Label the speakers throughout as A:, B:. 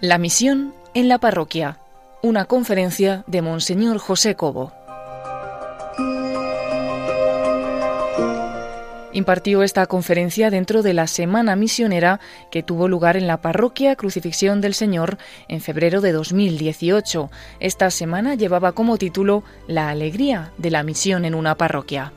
A: La misión en la parroquia. Una conferencia de Monseñor José Cobo. Impartió esta conferencia dentro de la Semana Misionera que tuvo lugar en la parroquia Crucifixión del Señor en febrero de 2018. Esta semana llevaba como título La alegría de la misión en una parroquia.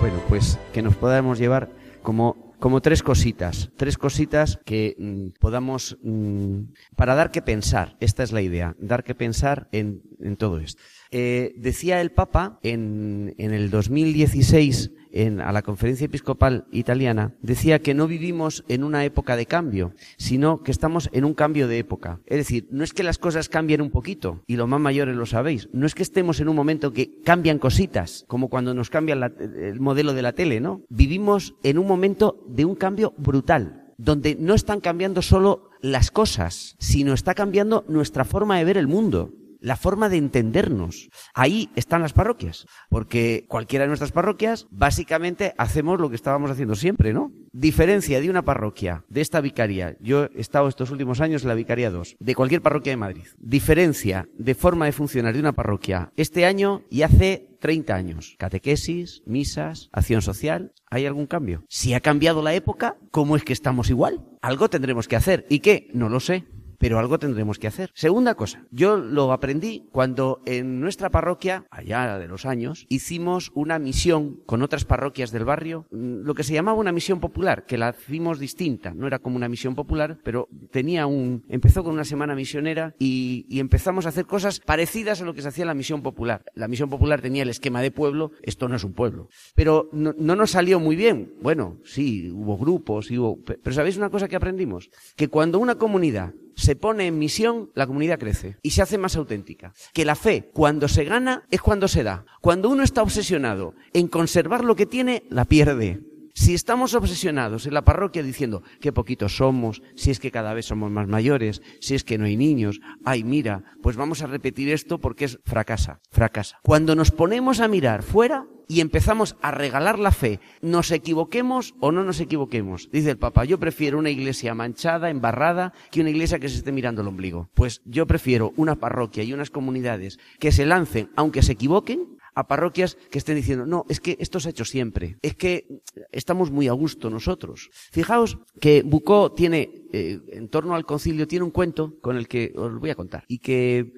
B: Bueno, pues que nos podamos llevar como, como tres cositas, tres cositas que mm, podamos, mm, para dar que pensar, esta es la idea, dar que pensar en, en todo esto. Eh, decía el Papa en, en el 2016 en, a la conferencia episcopal italiana, decía que no vivimos en una época de cambio, sino que estamos en un cambio de época. Es decir, no es que las cosas cambien un poquito, y los más mayores lo sabéis, no es que estemos en un momento que cambian cositas, como cuando nos cambia la, el modelo de la tele, ¿no? Vivimos en un momento de un cambio brutal, donde no están cambiando solo las cosas, sino está cambiando nuestra forma de ver el mundo la forma de entendernos. Ahí están las parroquias, porque cualquiera de nuestras parroquias, básicamente hacemos lo que estábamos haciendo siempre, ¿no? Diferencia de una parroquia, de esta vicaría, yo he estado estos últimos años en la vicaría 2, de cualquier parroquia de Madrid. Diferencia de forma de funcionar de una parroquia este año y hace 30 años. Catequesis, misas, acción social. ¿Hay algún cambio? Si ha cambiado la época, ¿cómo es que estamos igual? Algo tendremos que hacer. ¿Y qué? No lo sé pero algo tendremos que hacer. Segunda cosa, yo lo aprendí cuando en nuestra parroquia, allá de los años, hicimos una misión con otras parroquias del barrio, mm, lo que se llamaba una misión popular, que la hicimos distinta, no era como una misión popular, pero tenía un, empezó con una semana misionera y, y empezamos a hacer cosas parecidas a lo que se hacía en la misión popular. La misión popular tenía el esquema de pueblo, esto no es un pueblo, pero no, no nos salió muy bien. Bueno, sí, hubo grupos, hubo, pero ¿sabéis una cosa que aprendimos? Que cuando una comunidad se pone en misión, la comunidad crece y se hace más auténtica. Que la fe, cuando se gana, es cuando se da. Cuando uno está obsesionado en conservar lo que tiene, la pierde. Si estamos obsesionados en la parroquia diciendo qué poquitos somos, si es que cada vez somos más mayores, si es que no hay niños, ay mira, pues vamos a repetir esto porque es fracasa, fracasa. Cuando nos ponemos a mirar fuera, y empezamos a regalar la fe, nos equivoquemos o no nos equivoquemos. Dice el Papa, yo prefiero una iglesia manchada, embarrada, que una iglesia que se esté mirando el ombligo. Pues yo prefiero una parroquia y unas comunidades que se lancen, aunque se equivoquen, a parroquias que estén diciendo, no, es que esto se ha hecho siempre, es que estamos muy a gusto nosotros. Fijaos que Bucó tiene, eh, en torno al concilio, tiene un cuento con el que os voy a contar y que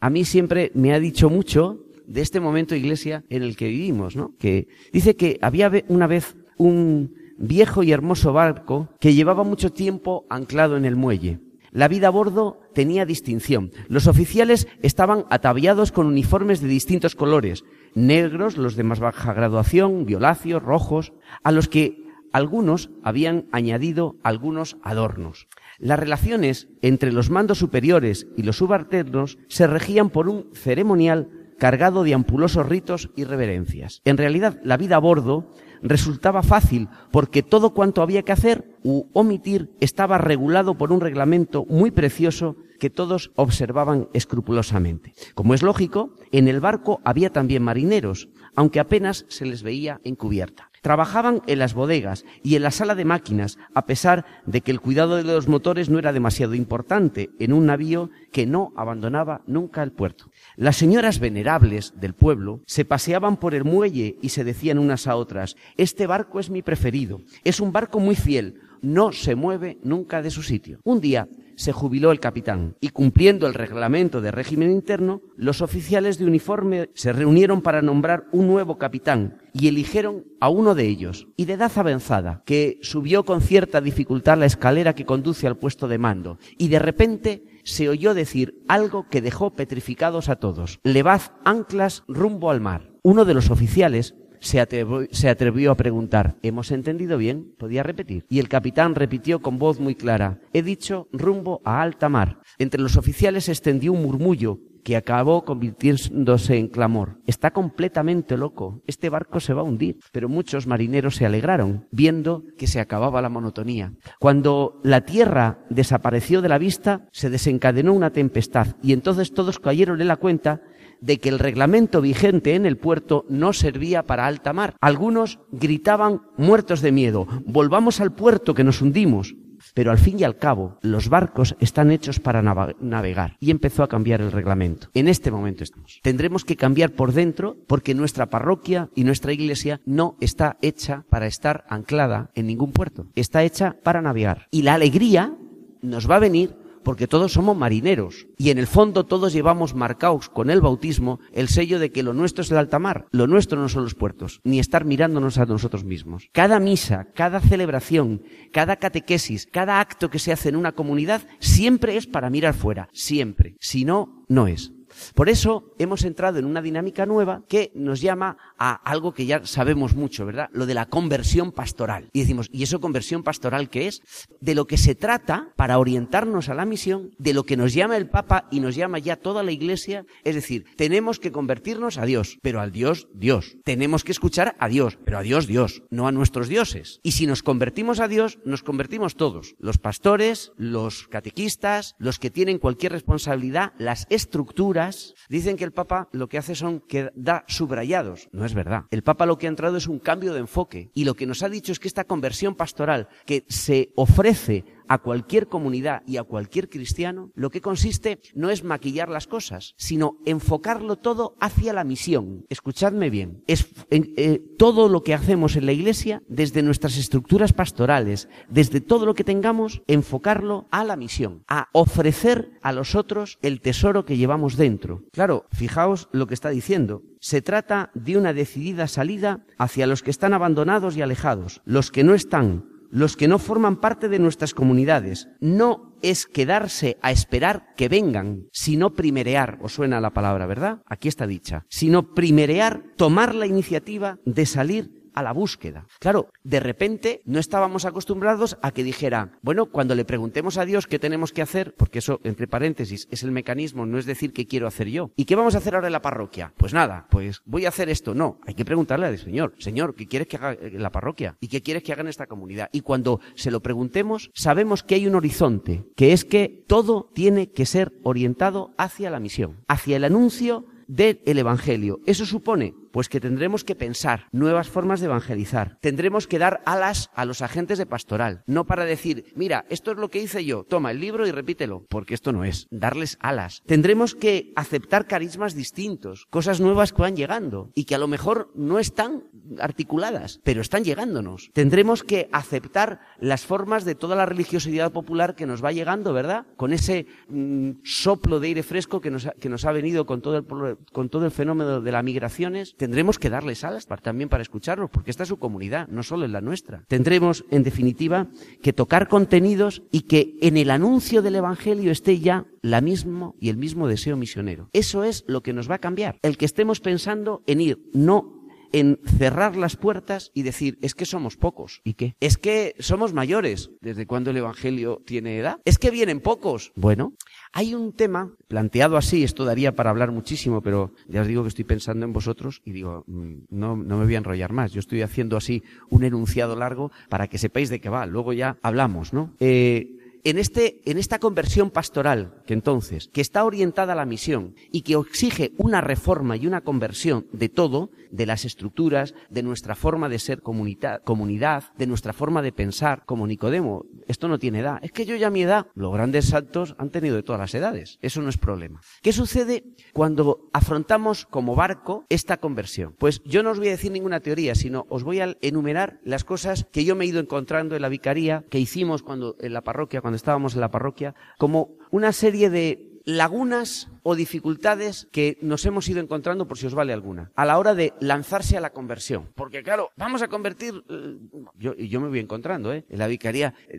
B: a mí siempre me ha dicho mucho de este momento iglesia en el que vivimos, ¿no? Que dice que había una vez un viejo y hermoso barco que llevaba mucho tiempo anclado en el muelle. La vida a bordo tenía distinción. Los oficiales estaban ataviados con uniformes de distintos colores, negros, los de más baja graduación, violáceos, rojos, a los que algunos habían añadido algunos adornos. Las relaciones entre los mandos superiores y los subalternos se regían por un ceremonial cargado de ampulosos ritos y reverencias. En realidad, la vida a bordo resultaba fácil porque todo cuanto había que hacer u omitir estaba regulado por un reglamento muy precioso que todos observaban escrupulosamente. Como es lógico, en el barco había también marineros, aunque apenas se les veía en cubierta. Trabajaban en las bodegas y en la sala de máquinas, a pesar de que el cuidado de los motores no era demasiado importante en un navío que no abandonaba nunca el puerto. Las señoras venerables del pueblo se paseaban por el muelle y se decían unas a otras, este barco es mi preferido, es un barco muy fiel, no se mueve nunca de su sitio. Un día se jubiló el capitán y cumpliendo el reglamento de régimen interno, los oficiales de uniforme se reunieron para nombrar un nuevo capitán y eligieron a uno de ellos, y de edad avanzada, que subió con cierta dificultad la escalera que conduce al puesto de mando, y de repente se oyó decir algo que dejó petrificados a todos. Levad anclas rumbo al mar. Uno de los oficiales se atrevió, a preguntar, ¿hemos entendido bien? Podía repetir. Y el capitán repitió con voz muy clara, he dicho rumbo a alta mar. Entre los oficiales se extendió un murmullo que acabó convirtiéndose en clamor. Está completamente loco. Este barco se va a hundir. Pero muchos marineros se alegraron, viendo que se acababa la monotonía. Cuando la tierra desapareció de la vista, se desencadenó una tempestad y entonces todos cayeron en la cuenta de que el reglamento vigente en el puerto no servía para alta mar. Algunos gritaban muertos de miedo, volvamos al puerto que nos hundimos. Pero al fin y al cabo, los barcos están hechos para navegar. Y empezó a cambiar el reglamento. En este momento estamos. Tendremos que cambiar por dentro porque nuestra parroquia y nuestra iglesia no está hecha para estar anclada en ningún puerto. Está hecha para navegar. Y la alegría nos va a venir porque todos somos marineros y en el fondo todos llevamos marcados con el bautismo el sello de que lo nuestro es el alta mar, lo nuestro no son los puertos, ni estar mirándonos a nosotros mismos. Cada misa, cada celebración, cada catequesis, cada acto que se hace en una comunidad siempre es para mirar fuera, siempre. Si no, no es. Por eso hemos entrado en una dinámica nueva que nos llama a algo que ya sabemos mucho, ¿verdad? Lo de la conversión pastoral. Y decimos, ¿y eso conversión pastoral qué es? De lo que se trata para orientarnos a la misión, de lo que nos llama el Papa y nos llama ya toda la Iglesia. Es decir, tenemos que convertirnos a Dios, pero al Dios, Dios. Tenemos que escuchar a Dios, pero a Dios, Dios, no a nuestros dioses. Y si nos convertimos a Dios, nos convertimos todos. Los pastores, los catequistas, los que tienen cualquier responsabilidad, las estructuras. Dicen que el Papa lo que hace son que da subrayados. No es verdad. El Papa lo que ha entrado es un cambio de enfoque y lo que nos ha dicho es que esta conversión pastoral que se ofrece a cualquier comunidad y a cualquier cristiano, lo que consiste no es maquillar las cosas, sino enfocarlo todo hacia la misión. Escuchadme bien, es eh, todo lo que hacemos en la iglesia, desde nuestras estructuras pastorales, desde todo lo que tengamos, enfocarlo a la misión, a ofrecer a los otros el tesoro que llevamos dentro. Claro, fijaos lo que está diciendo. Se trata de una decidida salida hacia los que están abandonados y alejados, los que no están los que no forman parte de nuestras comunidades. No es quedarse a esperar que vengan, sino primerear, os suena la palabra, ¿verdad? Aquí está dicha, sino primerear, tomar la iniciativa de salir a la búsqueda. Claro, de repente no estábamos acostumbrados a que dijera, bueno, cuando le preguntemos a Dios qué tenemos que hacer, porque eso, entre paréntesis, es el mecanismo, no es decir qué quiero hacer yo. ¿Y qué vamos a hacer ahora en la parroquia? Pues nada, pues voy a hacer esto. No, hay que preguntarle al Señor, Señor, ¿qué quieres que haga en la parroquia? ¿Y qué quieres que haga en esta comunidad? Y cuando se lo preguntemos, sabemos que hay un horizonte, que es que todo tiene que ser orientado hacia la misión, hacia el anuncio del Evangelio. Eso supone pues que tendremos que pensar nuevas formas de evangelizar. Tendremos que dar alas a los agentes de pastoral, no para decir, mira, esto es lo que hice yo, toma el libro y repítelo, porque esto no es, darles alas. Tendremos que aceptar carismas distintos, cosas nuevas que van llegando y que a lo mejor no están articuladas, pero están llegándonos. Tendremos que aceptar las formas de toda la religiosidad popular que nos va llegando, ¿verdad? Con ese mm, soplo de aire fresco que nos, ha, que nos ha venido con todo, el, con todo el fenómeno de las migraciones tendremos que darles alas también para escucharlos, porque esta es su comunidad, no solo es la nuestra. Tendremos, en definitiva, que tocar contenidos y que en el anuncio del Evangelio esté ya la mismo y el mismo deseo misionero. Eso es lo que nos va a cambiar. El que estemos pensando en ir, no en cerrar las puertas y decir, es que somos pocos. ¿Y qué? Es que somos mayores. ¿Desde cuándo el Evangelio tiene edad? Es que vienen pocos. Bueno, hay un tema planteado así, esto daría para hablar muchísimo, pero ya os digo que estoy pensando en vosotros y digo, mm, no, no me voy a enrollar más. Yo estoy haciendo así un enunciado largo para que sepáis de qué va. Luego ya hablamos, ¿no? Eh, en, este, en esta conversión pastoral, que entonces, que está orientada a la misión y que exige una reforma y una conversión de todo, de las estructuras, de nuestra forma de ser comunidad, de nuestra forma de pensar, como Nicodemo, esto no tiene edad. Es que yo ya mi edad, los grandes saltos han tenido de todas las edades. Eso no es problema. ¿Qué sucede cuando afrontamos como barco esta conversión? Pues yo no os voy a decir ninguna teoría, sino os voy a enumerar las cosas que yo me he ido encontrando en la vicaría, que hicimos cuando en la parroquia, cuando estábamos en la parroquia, como una serie de lagunas o dificultades que nos hemos ido encontrando, por si os vale alguna, a la hora de lanzarse a la conversión. Porque claro, vamos a convertir, eh, yo, yo me voy encontrando, ¿eh? En la vicaría eh,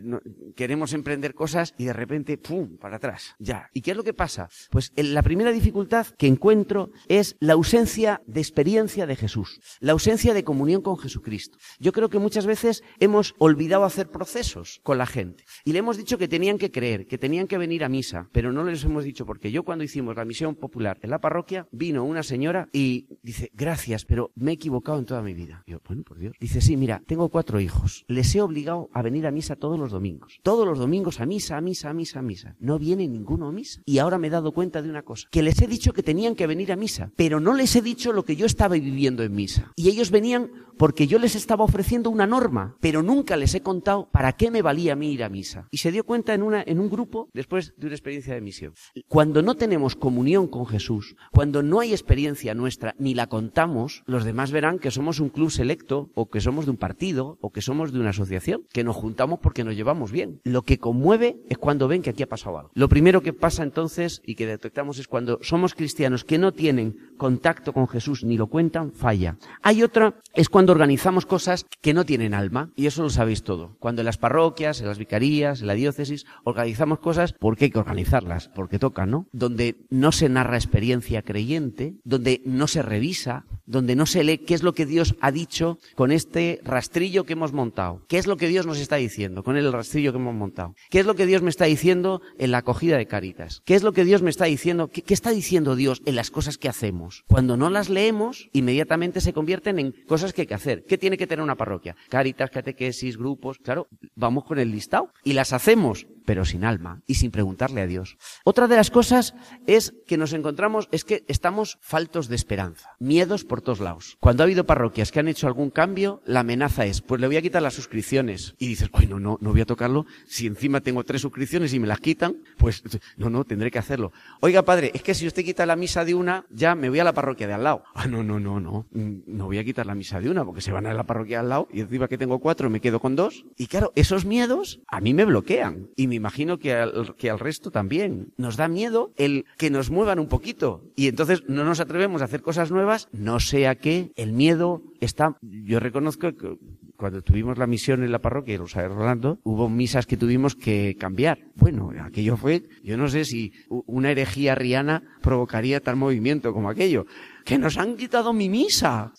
B: queremos emprender cosas y de repente, ¡pum!, para atrás, ya. ¿Y qué es lo que pasa? Pues la primera dificultad que encuentro es la ausencia de experiencia de Jesús, la ausencia de comunión con Jesucristo. Yo creo que muchas veces hemos olvidado hacer procesos con la gente y le hemos dicho que tenían que creer, que tenían que venir a misa, pero no les hemos dicho porque yo cuando hicimos la misión popular en la parroquia, vino una señora y dice, gracias, pero me he equivocado en toda mi vida. yo, bueno, por Dios. Dice, sí, mira, tengo cuatro hijos. Les he obligado a venir a misa todos los domingos. Todos los domingos a misa, a misa, a misa, a misa. No viene ninguno a misa. Y ahora me he dado cuenta de una cosa, que les he dicho que tenían que venir a misa, pero no les he dicho lo que yo estaba viviendo en misa. Y ellos venían porque yo les estaba ofreciendo una norma, pero nunca les he contado para qué me valía a mí ir a misa. Y se dio cuenta en, una, en un grupo después de una experiencia de misión. Cuando no tenemos comunión con Jesús, cuando no hay experiencia nuestra ni la contamos, los demás verán que somos un club selecto o que somos de un partido o que somos de una asociación, que nos juntamos porque nos llevamos bien. Lo que conmueve es cuando ven que aquí ha pasado algo. Lo primero que pasa entonces y que detectamos es cuando somos cristianos que no tienen contacto con Jesús ni lo cuentan, falla. Hay otra, es cuando organizamos cosas que no tienen alma, y eso lo sabéis todo. Cuando en las parroquias, en las vicarías, en la diócesis, organizamos cosas porque hay que organizarlas, porque tocan, ¿no? Donde no se narra experiencia creyente, donde no se revisa, donde no se lee qué es lo que Dios ha dicho con este rastrillo que hemos montado. ¿Qué es lo que Dios nos está diciendo con el rastrillo que hemos montado? ¿Qué es lo que Dios me está diciendo en la acogida de Caritas? ¿Qué es lo que Dios me está diciendo? ¿Qué, qué está diciendo Dios en las cosas que hacemos? Cuando no las leemos, inmediatamente se convierten en cosas que hay que hacer. ¿Qué tiene que tener una parroquia? Caritas, catequesis, grupos. Claro, vamos con el listado y las hacemos, pero sin alma y sin preguntarle a Dios. Otra de las cosas es que nos encontramos, es que estamos faltos de esperanza. Miedos por todos lados. Cuando ha habido parroquias que han hecho algún cambio, la amenaza es, pues le voy a quitar las suscripciones. Y dices, ay, no, no, voy a tocarlo. Si encima tengo tres suscripciones y me las quitan, pues no, no, tendré que hacerlo. Oiga, padre, es que si usted quita la misa de una, ya me voy a la parroquia de al lado. Ah, no, no, no, no. No voy a quitar la misa de una porque se van a la parroquia de al lado y encima que tengo cuatro me quedo con dos. Y claro, esos miedos a mí me bloquean. Y me imagino que al, que al resto también. Nos da miedo el que nos muevan un poquito. Y entonces no nos atrevemos a hacer cosas nuevas, no sea que el miedo está, yo reconozco que cuando tuvimos la misión en la parroquia de Rosario Rolando, hubo misas que tuvimos que cambiar. Bueno, aquello fue, yo no sé si una herejía riana provocaría tal movimiento como aquello. Que nos han quitado mi misa.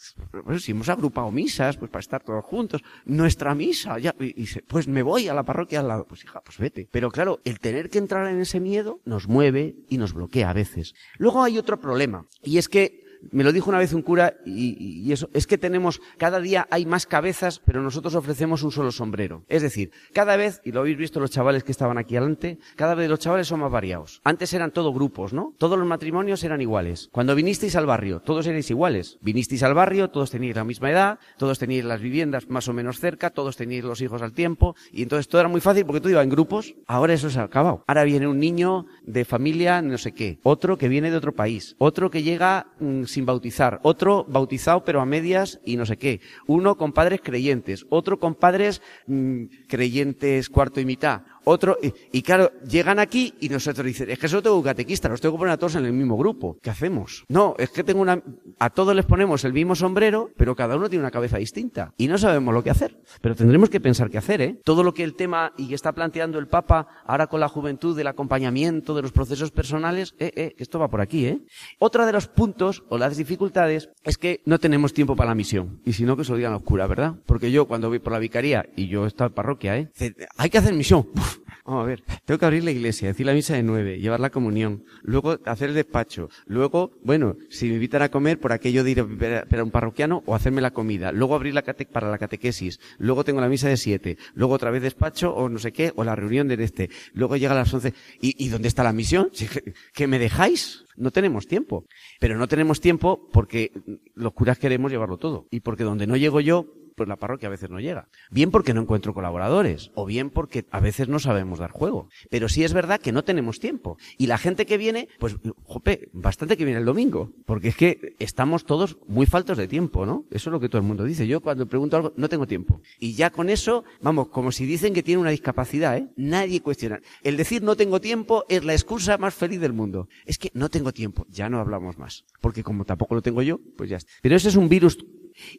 B: Pues si hemos agrupado misas, pues para estar todos juntos. Nuestra misa, ya, y, pues me voy a la parroquia al lado. Pues hija, pues vete. Pero claro, el tener que entrar en ese miedo nos mueve y nos bloquea a veces. Luego hay otro problema, y es que me lo dijo una vez un cura y, y, eso, es que tenemos, cada día hay más cabezas, pero nosotros ofrecemos un solo sombrero. Es decir, cada vez, y lo habéis visto los chavales que estaban aquí adelante, cada vez los chavales son más variados. Antes eran todos grupos, ¿no? Todos los matrimonios eran iguales. Cuando vinisteis al barrio, todos erais iguales. Vinisteis al barrio, todos teníais la misma edad, todos teníais las viviendas más o menos cerca, todos teníais los hijos al tiempo, y entonces todo era muy fácil porque todo iba en grupos. Ahora eso se ha acabado. Ahora viene un niño de familia no sé qué, otro que viene de otro país, otro que llega mmm, sin bautizar, otro bautizado pero a medias y no sé qué, uno con padres creyentes, otro con padres mmm, creyentes cuarto y mitad, otro, y, y, claro, llegan aquí y nosotros dicen, es que solo tengo un catequista, los tengo que poner a todos en el mismo grupo. ¿Qué hacemos? No, es que tengo una, a todos les ponemos el mismo sombrero, pero cada uno tiene una cabeza distinta. Y no sabemos lo que hacer. Pero tendremos que pensar qué hacer, ¿eh? Todo lo que el tema y que está planteando el Papa ahora con la juventud del acompañamiento de los procesos personales, eh, eh, que esto va por aquí, ¿eh? Otra de los puntos o las dificultades es que no tenemos tiempo para la misión. Y si no, que se lo digan los curas, ¿verdad? Porque yo cuando voy por la vicaría y yo estoy en parroquia, ¿eh? Hay que hacer misión. Vamos a ver, tengo que abrir la iglesia, decir la misa de nueve, llevar la comunión, luego hacer el despacho, luego, bueno, si me invitan a comer, por aquello de ir a ver a un parroquiano o hacerme la comida, luego abrir la cate para la catequesis, luego tengo la misa de siete, luego otra vez despacho o no sé qué, o la reunión de este, luego llega a las once, ¿y, y dónde está la misión? ¿Que me dejáis? No tenemos tiempo. Pero no tenemos tiempo porque los curas queremos llevarlo todo. Y porque donde no llego yo, pues la parroquia a veces no llega. Bien porque no encuentro colaboradores, o bien porque a veces no sabemos dar juego. Pero sí es verdad que no tenemos tiempo. Y la gente que viene, pues, jope, bastante que viene el domingo. Porque es que estamos todos muy faltos de tiempo, ¿no? Eso es lo que todo el mundo dice. Yo cuando pregunto algo, no tengo tiempo. Y ya con eso, vamos, como si dicen que tiene una discapacidad, ¿eh? Nadie cuestiona. El decir no tengo tiempo es la excusa más feliz del mundo. Es que no tengo tiempo. Ya no hablamos más. Porque como tampoco lo tengo yo, pues ya está. Pero ese es un virus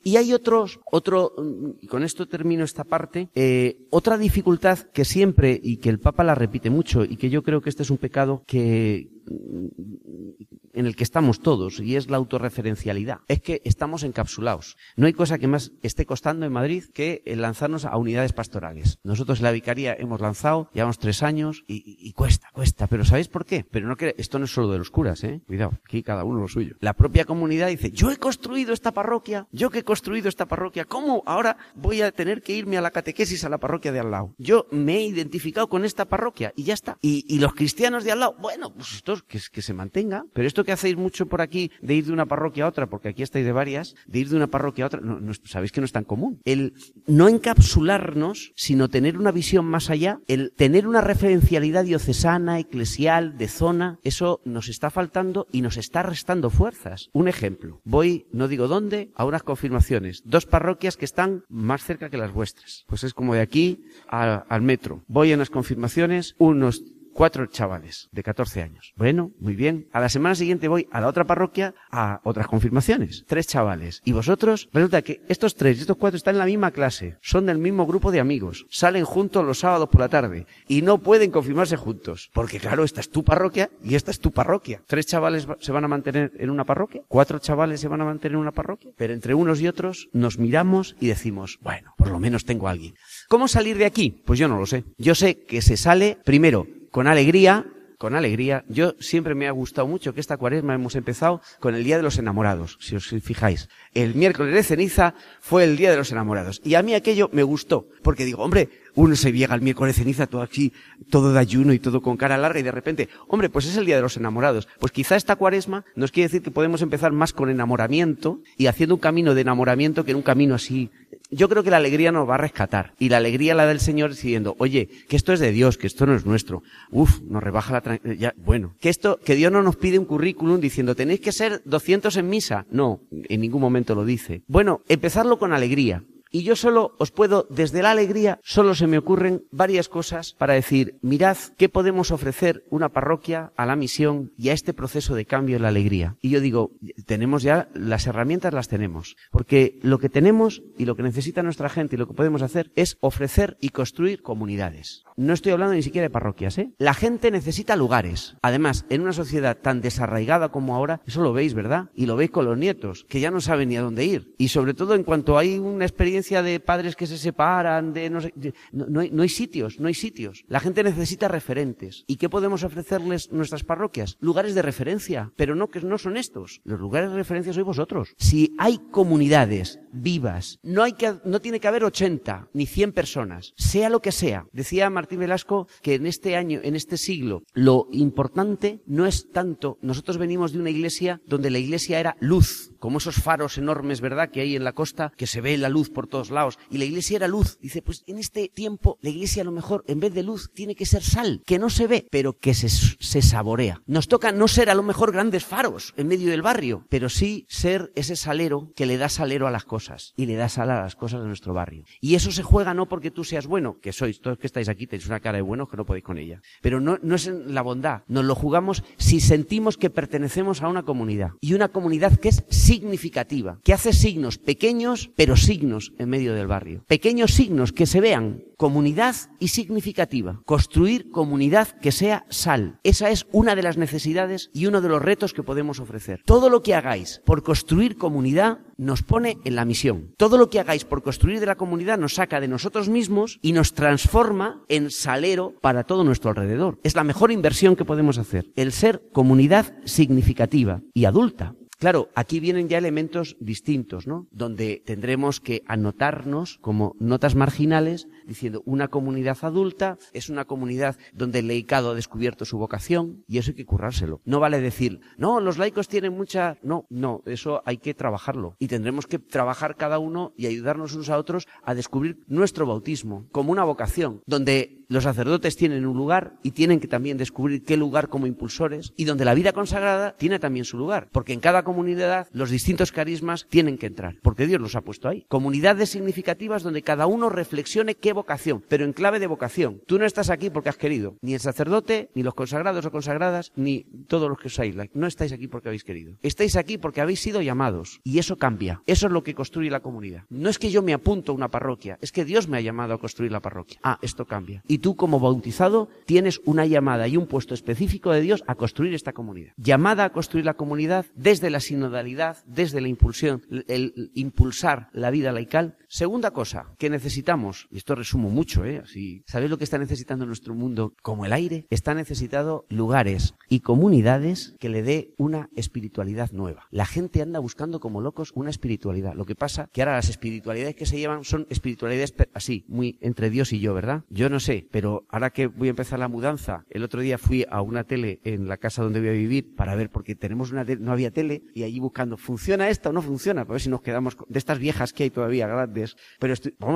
B: y hay otros, otro, y con esto termino esta parte, eh, otra dificultad que siempre, y que el Papa la repite mucho, y que yo creo que este es un pecado que, en el que estamos todos y es la autorreferencialidad. Es que estamos encapsulados. No hay cosa que más esté costando en Madrid que lanzarnos a unidades pastorales. Nosotros en la vicaría hemos lanzado, llevamos tres años y, cuesta, cuesta. Pero ¿sabéis por qué? Pero no que esto no es solo de los curas, ¿eh? Cuidado, aquí cada uno lo suyo. La propia comunidad dice, yo he construido esta parroquia, yo que he construido esta parroquia, ¿cómo ahora voy a tener que irme a la catequesis a la parroquia de al lado? Yo me he identificado con esta parroquia y ya está. Y, los cristianos de al lado, bueno, pues esto que, que se mantenga. Pero esto que hacéis mucho por aquí de ir de una parroquia a otra, porque aquí estáis de varias, de ir de una parroquia a otra, no, sabéis que no es tan común. El no encapsularnos, sino tener una visión más allá, el tener una referencialidad diocesana, eclesial, de zona, eso nos está faltando y nos está restando fuerzas. Un ejemplo, voy, no digo dónde, a unas confirmaciones, dos parroquias que están más cerca que las vuestras. Pues es como de aquí al metro. Voy a unas confirmaciones, unos cuatro chavales de 14 años. Bueno, muy bien. A la semana siguiente voy a la otra parroquia a otras confirmaciones. Tres chavales. Y vosotros, resulta que estos tres y estos cuatro están en la misma clase, son del mismo grupo de amigos, salen juntos los sábados por la tarde y no pueden confirmarse juntos. Porque claro, esta es tu parroquia y esta es tu parroquia. Tres chavales se van a mantener en una parroquia, cuatro chavales se van a mantener en una parroquia, pero entre unos y otros nos miramos y decimos, bueno, por lo menos tengo a alguien. ¿Cómo salir de aquí? Pues yo no lo sé. Yo sé que se sale primero con alegría, con alegría. Yo siempre me ha gustado mucho que esta cuaresma hemos empezado con el Día de los Enamorados, si os fijáis. El miércoles de ceniza fue el Día de los Enamorados. Y a mí aquello me gustó, porque digo, hombre, uno se llega el miércoles de ceniza todo aquí, todo de ayuno y todo con cara larga y de repente, hombre, pues es el Día de los Enamorados. Pues quizá esta cuaresma nos quiere decir que podemos empezar más con enamoramiento y haciendo un camino de enamoramiento que en un camino así yo creo que la alegría nos va a rescatar. Y la alegría la del Señor diciendo, oye, que esto es de Dios, que esto no es nuestro. Uf, nos rebaja la ya, bueno. Que esto, que Dios no nos pide un currículum diciendo, tenéis que ser 200 en misa. No, en ningún momento lo dice. Bueno, empezarlo con alegría. Y yo solo os puedo, desde la alegría, solo se me ocurren varias cosas para decir, mirad qué podemos ofrecer una parroquia a la misión y a este proceso de cambio en la alegría. Y yo digo, tenemos ya, las herramientas las tenemos. Porque lo que tenemos y lo que necesita nuestra gente y lo que podemos hacer es ofrecer y construir comunidades. No estoy hablando ni siquiera de parroquias, ¿eh? La gente necesita lugares. Además, en una sociedad tan desarraigada como ahora, eso lo veis, ¿verdad? Y lo veis con los nietos, que ya no saben ni a dónde ir. Y sobre todo en cuanto hay una experiencia de padres que se separan, de no sé, no, hay, no hay sitios, no hay sitios. La gente necesita referentes. ¿Y qué podemos ofrecerles nuestras parroquias? Lugares de referencia, pero no que no son estos. Los lugares de referencia sois vosotros. Si hay comunidades vivas, no hay que, no tiene que haber 80 ni 100 personas, sea lo que sea. Decía Martín Velasco que en este año, en este siglo, lo importante no es tanto, nosotros venimos de una iglesia donde la iglesia era luz, como esos faros enormes, ¿verdad?, que hay en la costa, que se ve la luz por todos lados. Y la iglesia era luz. Dice, pues en este tiempo la iglesia a lo mejor, en vez de luz, tiene que ser sal, que no se ve, pero que se, se saborea. Nos toca no ser a lo mejor grandes faros en medio del barrio, pero sí ser ese salero que le da salero a las cosas y le da sal a las cosas de nuestro barrio. Y eso se juega no porque tú seas bueno, que sois, todos que estáis aquí tenéis una cara de buenos que no podéis con ella. Pero no, no es la bondad. Nos lo jugamos si sentimos que pertenecemos a una comunidad. Y una comunidad que es significativa, que hace signos pequeños, pero signos en medio del barrio. Pequeños signos que se vean, comunidad y significativa. Construir comunidad que sea sal. Esa es una de las necesidades y uno de los retos que podemos ofrecer. Todo lo que hagáis por construir comunidad nos pone en la misión. Todo lo que hagáis por construir de la comunidad nos saca de nosotros mismos y nos transforma en salero para todo nuestro alrededor. Es la mejor inversión que podemos hacer. El ser comunidad significativa y adulta. Claro, aquí vienen ya elementos distintos, ¿no? Donde tendremos que anotarnos como notas marginales diciendo una comunidad adulta es una comunidad donde el laicado ha descubierto su vocación y eso hay que currárselo. No vale decir, no, los laicos tienen mucha... No, no, eso hay que trabajarlo. Y tendremos que trabajar cada uno y ayudarnos unos a otros a descubrir nuestro bautismo como una vocación, donde los sacerdotes tienen un lugar y tienen que también descubrir qué lugar como impulsores y donde la vida consagrada tiene también su lugar, porque en cada comunidad los distintos carismas tienen que entrar, porque Dios los ha puesto ahí. Comunidades significativas donde cada uno reflexione qué vocación, pero en clave de vocación. Tú no estás aquí porque has querido, ni el sacerdote, ni los consagrados o consagradas, ni todos los que sois. No estáis aquí porque habéis querido. Estáis aquí porque habéis sido llamados y eso cambia. Eso es lo que construye la comunidad. No es que yo me apunto a una parroquia, es que Dios me ha llamado a construir la parroquia. Ah, esto cambia. Tú como bautizado tienes una llamada y un puesto específico de Dios a construir esta comunidad. Llamada a construir la comunidad desde la sinodalidad, desde la impulsión, el impulsar la vida laical. Segunda cosa que necesitamos, y esto resumo mucho, ¿eh? ¿sabéis lo que está necesitando nuestro mundo como el aire? Está necesitado lugares y comunidades que le dé una espiritualidad nueva. La gente anda buscando como locos una espiritualidad. Lo que pasa que ahora las espiritualidades que se llevan son espiritualidades así, muy entre Dios y yo, ¿verdad? Yo no sé, pero ahora que voy a empezar la mudanza, el otro día fui a una tele en la casa donde voy a vivir para ver, porque tenemos una no había tele, y allí buscando, ¿funciona esta o no funciona? Para ver si nos quedamos de estas viejas que hay todavía grandes. Pero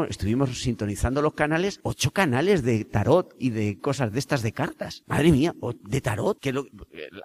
B: estuvimos sintonizando los canales, ocho canales de tarot y de cosas de estas de cartas. Madre mía, de tarot, que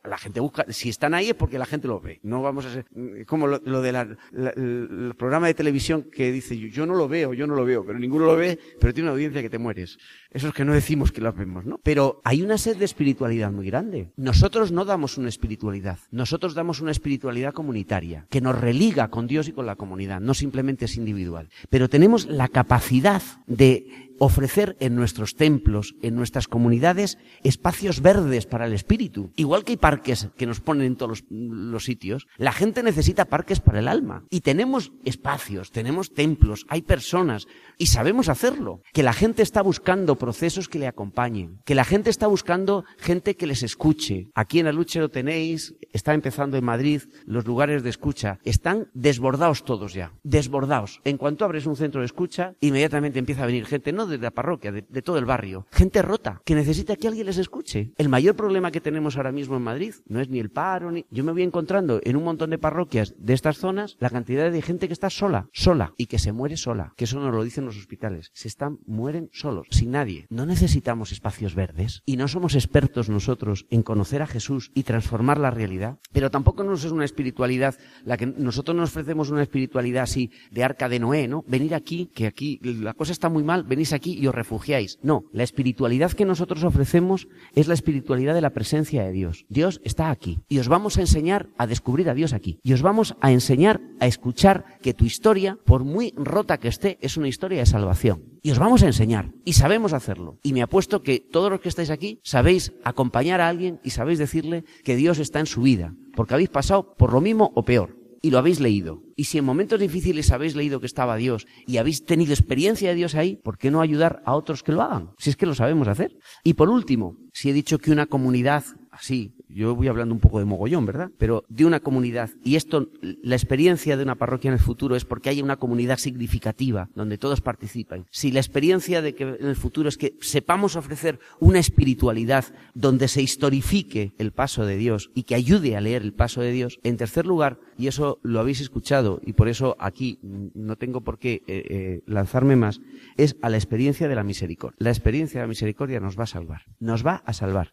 B: la gente busca, si están ahí es porque la gente lo ve. No vamos a ser, como lo, de la, el programa de televisión que dice, yo no lo veo, yo no lo veo, pero ninguno lo ve, pero tiene una audiencia que te mueres. Eso es que no decimos que lo vemos, ¿no? Pero hay una sed de espiritualidad muy grande. Nosotros no damos una espiritualidad, nosotros damos una espiritualidad comunitaria, que nos religa con Dios y con la comunidad, no simplemente es individual. Pero tenemos la capacidad de ofrecer en nuestros templos, en nuestras comunidades, espacios verdes para el espíritu. Igual que hay parques que nos ponen en todos los, sitios, la gente necesita parques para el alma. Y tenemos espacios, tenemos templos, hay personas, y sabemos hacerlo. Que la gente está buscando procesos que le acompañen, que la gente está buscando gente que les escuche. Aquí en la lucha lo tenéis, está empezando en Madrid los lugares de escucha. Están desbordados todos ya, desbordados. En cuanto abres un centro de escucha, inmediatamente empieza a venir gente, no de la parroquia, de, todo el barrio. Gente rota, que necesita que alguien les escuche. El mayor problema que tenemos ahora mismo en Madrid no es ni el paro, ni... Yo me voy encontrando en un montón de parroquias de estas zonas la cantidad de gente que está sola, sola, y que se muere sola. Que eso nos lo dicen los hospitales. Se están, mueren solos, sin nadie. No necesitamos espacios verdes. Y no somos expertos nosotros en conocer a Jesús y transformar la realidad. Pero tampoco nos es una espiritualidad, la que nosotros nos ofrecemos una espiritualidad así de arca de Noé, ¿no? Venir aquí, que aquí la cosa está muy mal, venís aquí y os refugiáis. No, la espiritualidad que nosotros ofrecemos es la espiritualidad de la presencia de Dios. Dios está aquí y os vamos a enseñar a descubrir a Dios aquí. Y os vamos a enseñar a escuchar que tu historia, por muy rota que esté, es una historia de salvación. Y os vamos a enseñar. Y sabemos hacerlo. Y me apuesto que todos los que estáis aquí sabéis acompañar a alguien y sabéis decirle que Dios está en su vida. Porque habéis pasado por lo mismo o peor y lo habéis leído. Y si en momentos difíciles habéis leído que estaba Dios y habéis tenido experiencia de Dios ahí, ¿por qué no ayudar a otros que lo hagan? Si es que lo sabemos hacer. Y por último, si he dicho que una comunidad así, yo voy hablando un poco de mogollón, ¿verdad? Pero de una comunidad. Y esto, la experiencia de una parroquia en el futuro es porque haya una comunidad significativa donde todos participan. Si la experiencia de que en el futuro es que sepamos ofrecer una espiritualidad donde se historifique el paso de Dios y que ayude a leer el paso de Dios. En tercer lugar, y eso lo habéis escuchado y por eso aquí no tengo por qué eh, eh, lanzarme más, es a la experiencia de la misericordia. La experiencia de la misericordia nos va a salvar. Nos va a salvar.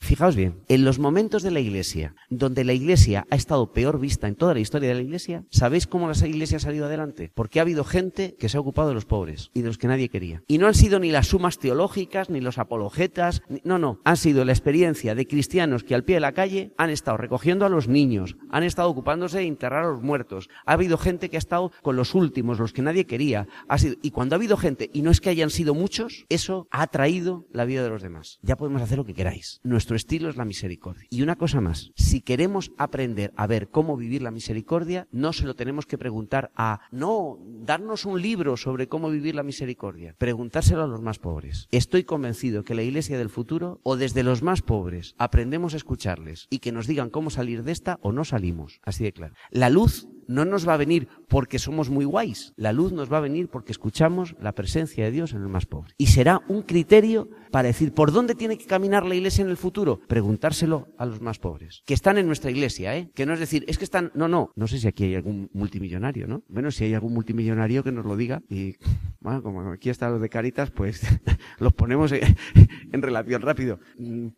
B: Fijaos bien, en los momentos de la Iglesia donde la Iglesia ha estado peor vista en toda la historia de la Iglesia, ¿sabéis cómo la Iglesia ha salido adelante? Porque ha habido gente que se ha ocupado de los pobres y de los que nadie quería. Y no han sido ni las sumas teológicas, ni los apologetas, no, no, han sido la experiencia de cristianos que al pie de la calle han estado recogiendo a los niños, han estado ocupándose de enterrar a los muertos. Ha habido gente que ha estado con los últimos, los que nadie quería. Ha sido, y cuando ha habido gente, y no es que hayan sido muchos, eso ha traído la vida de los demás. Ya podemos hacer lo que queráis estilo es la misericordia. Y una cosa más, si queremos aprender a ver cómo vivir la misericordia, no se lo tenemos que preguntar a, no, darnos un libro sobre cómo vivir la misericordia, preguntárselo a los más pobres. Estoy convencido que la iglesia del futuro, o desde los más pobres, aprendemos a escucharles y que nos digan cómo salir de esta o no salimos. Así de claro. La luz no nos va a venir porque somos muy guays. La luz nos va a venir porque escuchamos la presencia de Dios en el más pobre. Y será un criterio para decir por dónde tiene que caminar la iglesia en el futuro. Preguntárselo a los más pobres. Que están en nuestra iglesia, ¿eh? Que no es decir, es que están, no, no. No sé si aquí hay algún multimillonario, ¿no? Bueno, si hay algún multimillonario que nos lo diga. Y, bueno, como aquí están los de Caritas, pues los ponemos en relación rápido.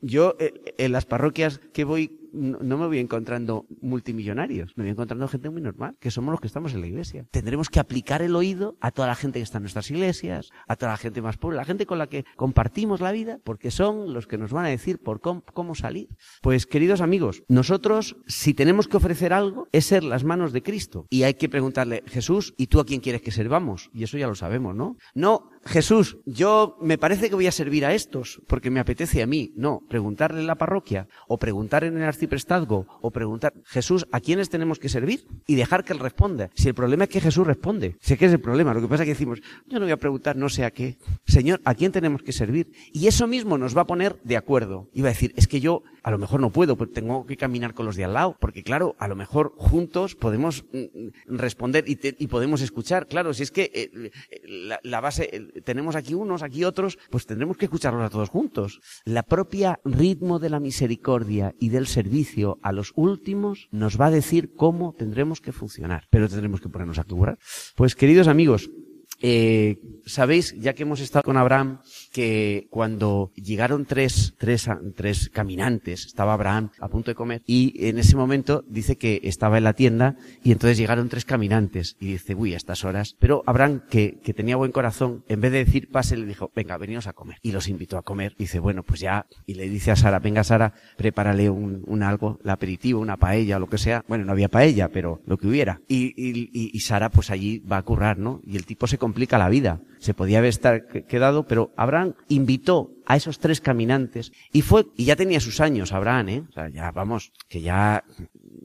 B: Yo, eh, en las parroquias que voy no me voy encontrando multimillonarios, me voy encontrando gente muy normal, que somos los que estamos en la iglesia. Tendremos que aplicar el oído a toda la gente que está en nuestras iglesias, a toda la gente más pobre, la gente con la que compartimos la vida, porque son los que nos van a decir por cómo, cómo salir. Pues queridos amigos, nosotros si tenemos que ofrecer algo es ser las manos de Cristo y hay que preguntarle, Jesús, ¿y tú a quién quieres que servamos? Y eso ya lo sabemos, ¿no? No, Jesús, yo me parece que voy a servir a estos porque me apetece a mí. No, preguntarle en la parroquia o preguntar en el arciprestazgo o preguntar, Jesús, ¿a quiénes tenemos que servir? Y dejar que él responda. Si el problema es que Jesús responde, sé que es el problema. Lo que pasa es que decimos, yo no voy a preguntar no sé a qué. Señor, ¿a quién tenemos que servir? Y eso mismo nos va a poner de acuerdo. Y va a decir, es que yo a lo mejor no puedo, pero tengo que caminar con los de al lado, porque claro, a lo mejor juntos podemos mm, mm, responder y, y podemos escuchar. Claro, si es que eh, la, la, base, tenemos aquí unos, aquí otros, pues tendremos que escucharlos a todos juntos. La propia ritmo de la misericordia y del servicio a los últimos nos va a decir cómo tendremos que funcionar, pero tendremos que ponernos a curar. Pues queridos amigos, eh, Sabéis, ya que hemos estado con Abraham, que cuando llegaron tres, tres, tres caminantes, estaba Abraham a punto de comer, y en ese momento dice que estaba en la tienda, y entonces llegaron tres caminantes, y dice, uy, a estas horas. Pero Abraham, que, que tenía buen corazón, en vez de decir pase, le dijo, venga, venidos a comer. Y los invitó a comer. Y dice, bueno, pues ya, y le dice a Sara, venga Sara, prepárale un, un algo, el aperitivo, una paella, lo que sea. Bueno, no había paella, pero lo que hubiera. Y, y, y Sara, pues allí va a currar, ¿no? Y el tipo se complica la vida se podía haber estar quedado, pero Abraham invitó a esos tres caminantes y fue, y ya tenía sus años Abraham, ¿eh? O sea, ya vamos, que ya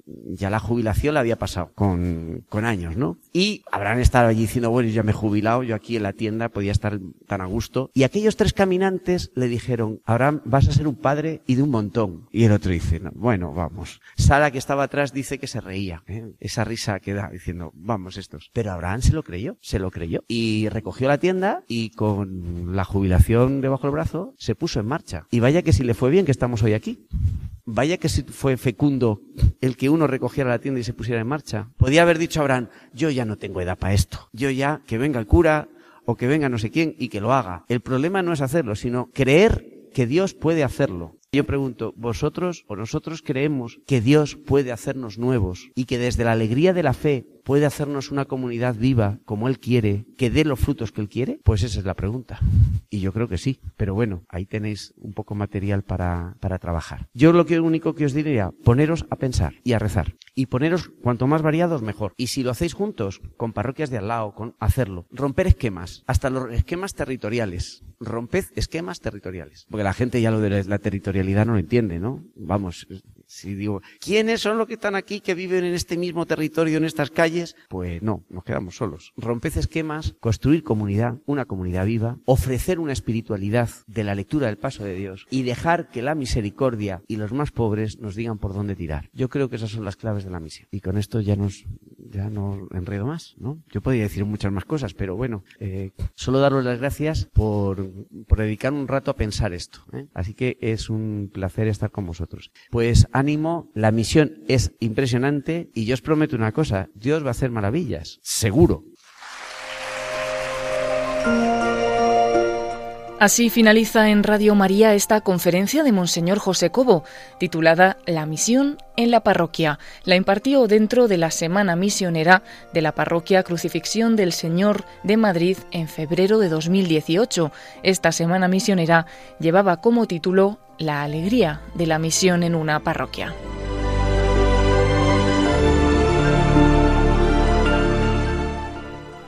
B: ya la jubilación la había pasado con, con años, ¿no? Y Abraham estaba allí diciendo, bueno, ya me he jubilado, yo aquí en la tienda podía estar tan a gusto. Y aquellos tres caminantes le dijeron, Abraham, vas a ser un padre y de un montón. Y el otro dice, no, bueno, vamos. Sara, que estaba atrás, dice que se reía. ¿eh? Esa risa que da, diciendo, vamos estos. Pero Abraham se lo creyó, se lo creyó. Y recogió la tienda y con la jubilación debajo del brazo, se puso en marcha. Y vaya que si le fue bien que estamos hoy aquí. Vaya que si fue fecundo el que uno recogiera la tienda y se pusiera en marcha. Podía haber dicho Abraham, yo ya no tengo edad para esto. Yo ya, que venga el cura o que venga no sé quién y que lo haga. El problema no es hacerlo, sino creer que Dios puede hacerlo. Yo pregunto, ¿vosotros o nosotros creemos que Dios puede hacernos nuevos y que desde la alegría de la fe puede hacernos una comunidad viva como Él quiere, que dé los frutos que Él quiere? Pues esa es la pregunta. Y yo creo que sí. Pero bueno, ahí tenéis un poco material para, para trabajar. Yo lo que único que os diría, poneros a pensar y a rezar. Y poneros cuanto más variados mejor. Y si lo hacéis juntos, con parroquias de al lado, con hacerlo. Romper esquemas, hasta los esquemas territoriales. Romped esquemas territoriales. Porque la gente ya lo de la territorialidad no lo entiende, ¿no? Vamos, si digo, ¿quiénes son los que están aquí que viven en este mismo territorio, en estas calles? Pues no, nos quedamos solos. Romped esquemas, construir comunidad, una comunidad viva, ofrecer una espiritualidad de la lectura del paso de Dios y dejar que la misericordia y los más pobres nos digan por dónde tirar. Yo creo que esas son las claves de la misión. Y con esto ya nos, ya no enredo más, ¿no? Yo podría decir muchas más cosas, pero bueno, eh, solo daros las gracias por, por dedicar un rato a pensar esto. ¿eh? Así que es un placer estar con vosotros. Pues ánimo, la misión es impresionante y yo os prometo una cosa, Dios va a hacer maravillas, seguro.
A: Así finaliza en Radio María esta conferencia de Monseñor José Cobo, titulada La misión en la parroquia. La impartió dentro de la Semana Misionera de la Parroquia Crucifixión del Señor de Madrid en febrero de 2018. Esta Semana Misionera llevaba como título La alegría de la misión en una parroquia.